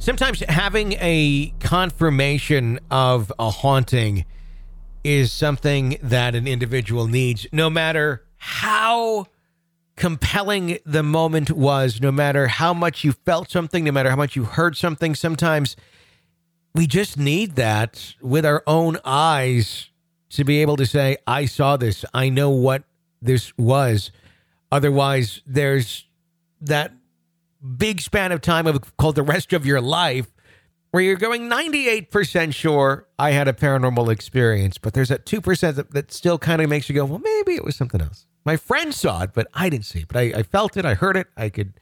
Sometimes having a confirmation of a haunting is something that an individual needs, no matter how compelling the moment was, no matter how much you felt something, no matter how much you heard something. Sometimes we just need that with our own eyes to be able to say, I saw this, I know what this was. Otherwise, there's that big span of time of called the rest of your life where you're going 98% sure I had a paranormal experience, but there's that 2% that, that still kind of makes you go, well, maybe it was something else. My friend saw it, but I didn't see it. But I, I felt it, I heard it, I could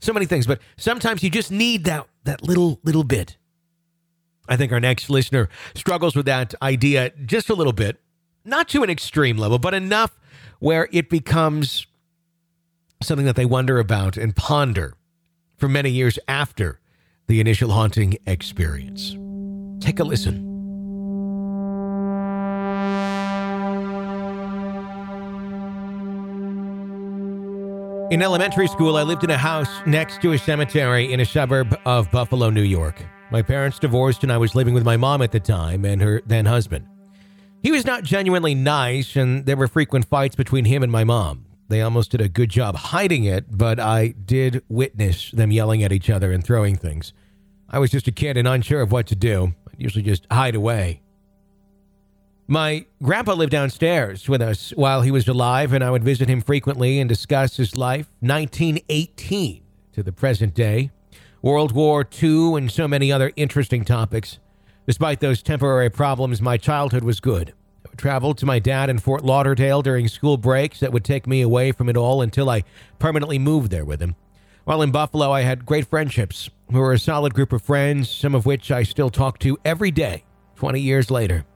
so many things. But sometimes you just need that that little little bit. I think our next listener struggles with that idea just a little bit, not to an extreme level, but enough where it becomes something that they wonder about and ponder for many years after the initial haunting experience. Take a listen. In elementary school, I lived in a house next to a cemetery in a suburb of Buffalo, New York. My parents divorced, and I was living with my mom at the time and her then husband. He was not genuinely nice, and there were frequent fights between him and my mom. They almost did a good job hiding it, but I did witness them yelling at each other and throwing things. I was just a kid and unsure of what to do. I'd usually just hide away. My grandpa lived downstairs with us while he was alive, and I would visit him frequently and discuss his life, 1918 to the present day, World War II, and so many other interesting topics. Despite those temporary problems, my childhood was good. I would travel to my dad in Fort Lauderdale during school breaks that would take me away from it all until I permanently moved there with him. While in Buffalo, I had great friendships. We were a solid group of friends, some of which I still talk to every day, 20 years later.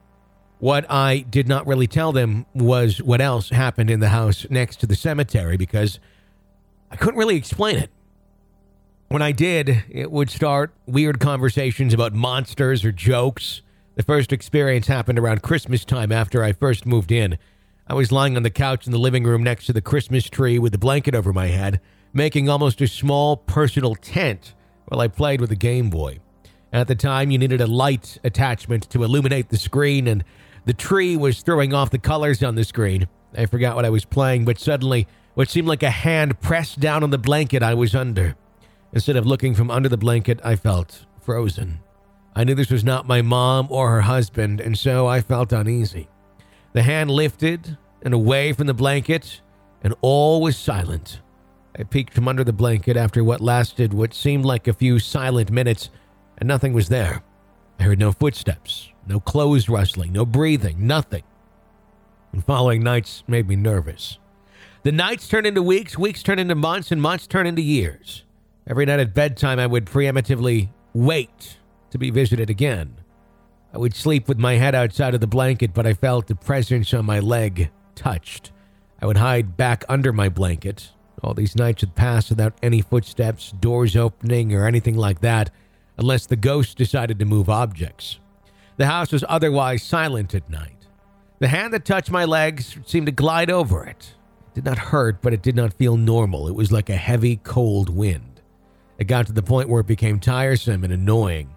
What I did not really tell them was what else happened in the house next to the cemetery because I couldn't really explain it. When I did, it would start weird conversations about monsters or jokes. The first experience happened around Christmas time after I first moved in. I was lying on the couch in the living room next to the Christmas tree with the blanket over my head, making almost a small personal tent while I played with the Game Boy. At the time, you needed a light attachment to illuminate the screen, and the tree was throwing off the colors on the screen. I forgot what I was playing, but suddenly, what seemed like a hand pressed down on the blanket I was under. Instead of looking from under the blanket, I felt frozen. I knew this was not my mom or her husband, and so I felt uneasy. The hand lifted and away from the blanket, and all was silent. I peeked from under the blanket after what lasted what seemed like a few silent minutes, and nothing was there. I heard no footsteps, no clothes rustling, no breathing, nothing. and following nights made me nervous. The nights turned into weeks, weeks turned into months, and months turned into years. Every night at bedtime, I would preemptively wait to be visited again. I would sleep with my head outside of the blanket, but I felt the presence on my leg touched. I would hide back under my blanket. All these nights would pass without any footsteps, doors opening, or anything like that, unless the ghost decided to move objects. The house was otherwise silent at night. The hand that touched my legs seemed to glide over it. It did not hurt, but it did not feel normal. It was like a heavy, cold wind. It got to the point where it became tiresome and annoying.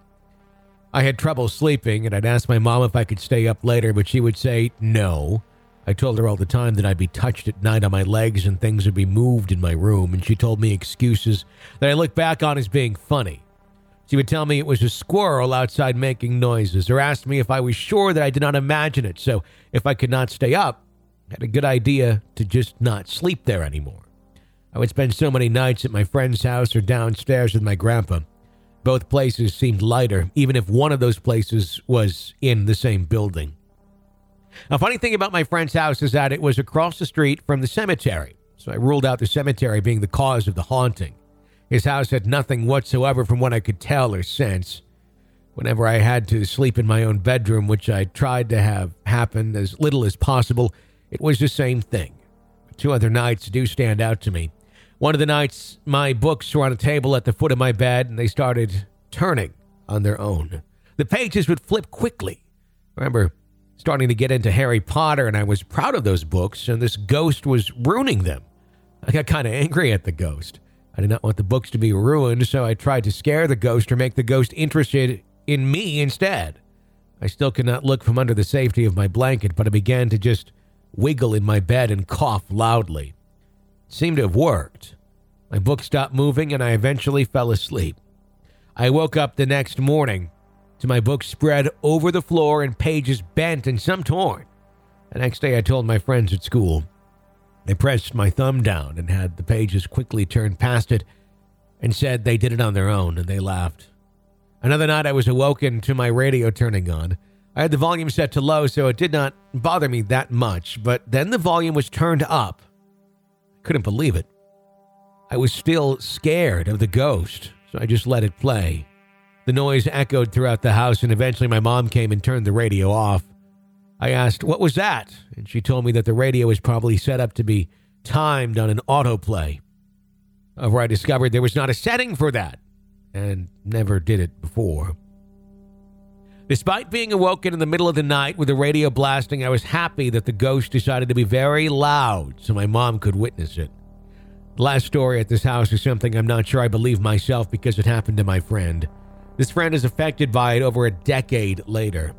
I had trouble sleeping, and I'd ask my mom if I could stay up later, but she would say no. I told her all the time that I'd be touched at night on my legs and things would be moved in my room, and she told me excuses that I look back on as being funny. She would tell me it was a squirrel outside making noises, or asked me if I was sure that I did not imagine it, so if I could not stay up, I had a good idea to just not sleep there anymore. I would spend so many nights at my friend's house or downstairs with my grandpa. Both places seemed lighter, even if one of those places was in the same building. A funny thing about my friend's house is that it was across the street from the cemetery, so I ruled out the cemetery being the cause of the haunting. His house had nothing whatsoever from what I could tell or sense. Whenever I had to sleep in my own bedroom, which I tried to have happen as little as possible, it was the same thing. Two other nights do stand out to me. One of the nights, my books were on a table at the foot of my bed and they started turning on their own. The pages would flip quickly. I remember starting to get into Harry Potter and I was proud of those books, and this ghost was ruining them. I got kind of angry at the ghost. I did not want the books to be ruined, so I tried to scare the ghost or make the ghost interested in me instead. I still could not look from under the safety of my blanket, but I began to just wiggle in my bed and cough loudly seemed to have worked. My book stopped moving and I eventually fell asleep. I woke up the next morning to my book spread over the floor and pages bent and some torn. The next day I told my friends at school. They pressed my thumb down and had the pages quickly turned past it and said they did it on their own and they laughed. Another night I was awoken to my radio turning on. I had the volume set to low so it did not bother me that much, but then the volume was turned up couldn't believe it. I was still scared of the ghost, so I just let it play. The noise echoed throughout the house, and eventually my mom came and turned the radio off. I asked, What was that? And she told me that the radio was probably set up to be timed on an autoplay. However, I discovered there was not a setting for that, and never did it before. Despite being awoken in the middle of the night with the radio blasting, I was happy that the ghost decided to be very loud so my mom could witness it. The last story at this house is something I'm not sure I believe myself because it happened to my friend. This friend is affected by it over a decade later.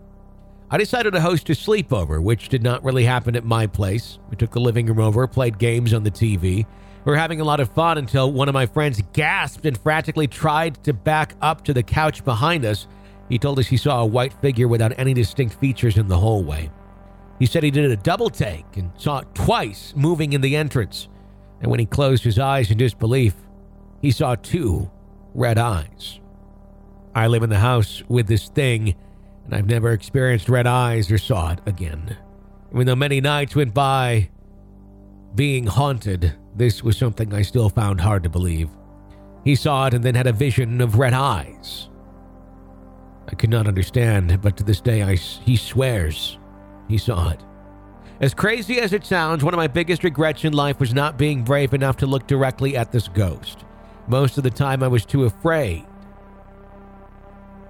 I decided to host a sleepover, which did not really happen at my place. We took the living room over, played games on the TV. We were having a lot of fun until one of my friends gasped and frantically tried to back up to the couch behind us he told us he saw a white figure without any distinct features in the hallway. He said he did a double take and saw it twice moving in the entrance. And when he closed his eyes in disbelief, he saw two red eyes. I live in the house with this thing, and I've never experienced red eyes or saw it again. Even though many nights went by being haunted, this was something I still found hard to believe. He saw it and then had a vision of red eyes. I could not understand, but to this day, I, he swears he saw it. As crazy as it sounds, one of my biggest regrets in life was not being brave enough to look directly at this ghost. Most of the time, I was too afraid.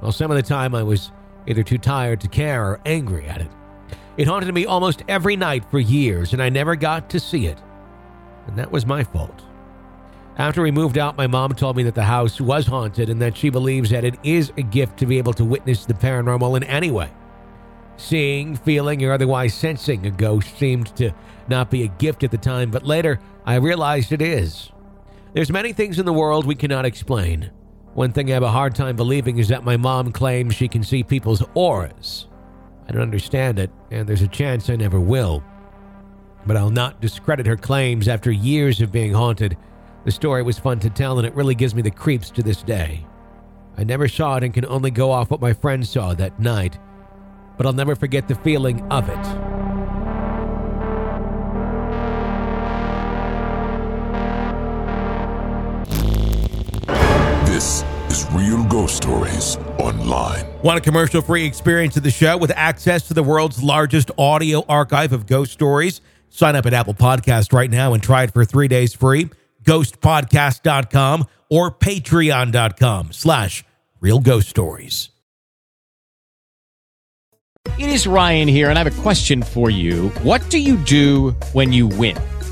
Well, some of the time, I was either too tired to care or angry at it. It haunted me almost every night for years, and I never got to see it. And that was my fault. After we moved out, my mom told me that the house was haunted and that she believes that it is a gift to be able to witness the paranormal in any way. Seeing, feeling, or otherwise sensing a ghost seemed to not be a gift at the time, but later I realized it is. There's many things in the world we cannot explain. One thing I have a hard time believing is that my mom claims she can see people's auras. I don't understand it, and there's a chance I never will. But I'll not discredit her claims after years of being haunted the story was fun to tell, and it really gives me the creeps to this day. I never saw it and can only go off what my friend saw that night, but I'll never forget the feeling of it. This is Real Ghost Stories Online. Want a commercial free experience of the show with access to the world's largest audio archive of ghost stories? Sign up at Apple Podcast right now and try it for three days free. Ghostpodcast.com or patreon.com slash real ghost stories. It is Ryan here, and I have a question for you. What do you do when you win?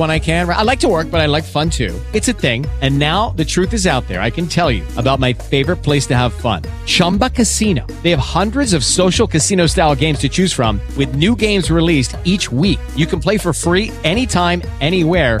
when I can. I like to work, but I like fun too. It's a thing. And now the truth is out there. I can tell you about my favorite place to have fun Chumba Casino. They have hundreds of social casino style games to choose from, with new games released each week. You can play for free anytime, anywhere.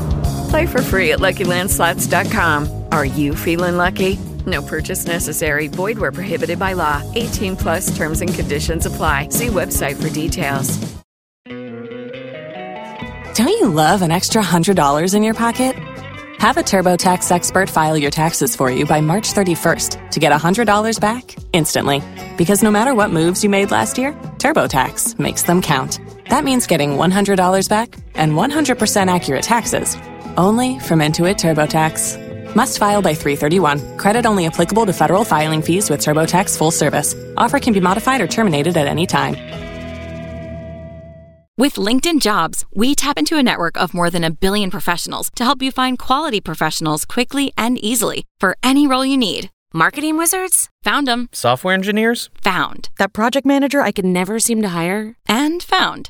Play for free at LuckyLandSlots.com. Are you feeling lucky? No purchase necessary. Void where prohibited by law. 18 plus terms and conditions apply. See website for details. Don't you love an extra $100 in your pocket? Have a TurboTax expert file your taxes for you by March 31st to get $100 back instantly. Because no matter what moves you made last year, TurboTax makes them count. That means getting $100 back and 100% accurate taxes only from Intuit TurboTax. Must file by 331. Credit only applicable to federal filing fees with TurboTax full service. Offer can be modified or terminated at any time. With LinkedIn Jobs, we tap into a network of more than a billion professionals to help you find quality professionals quickly and easily for any role you need. Marketing wizards? Found them. Software engineers? Found. That project manager I could never seem to hire? And found.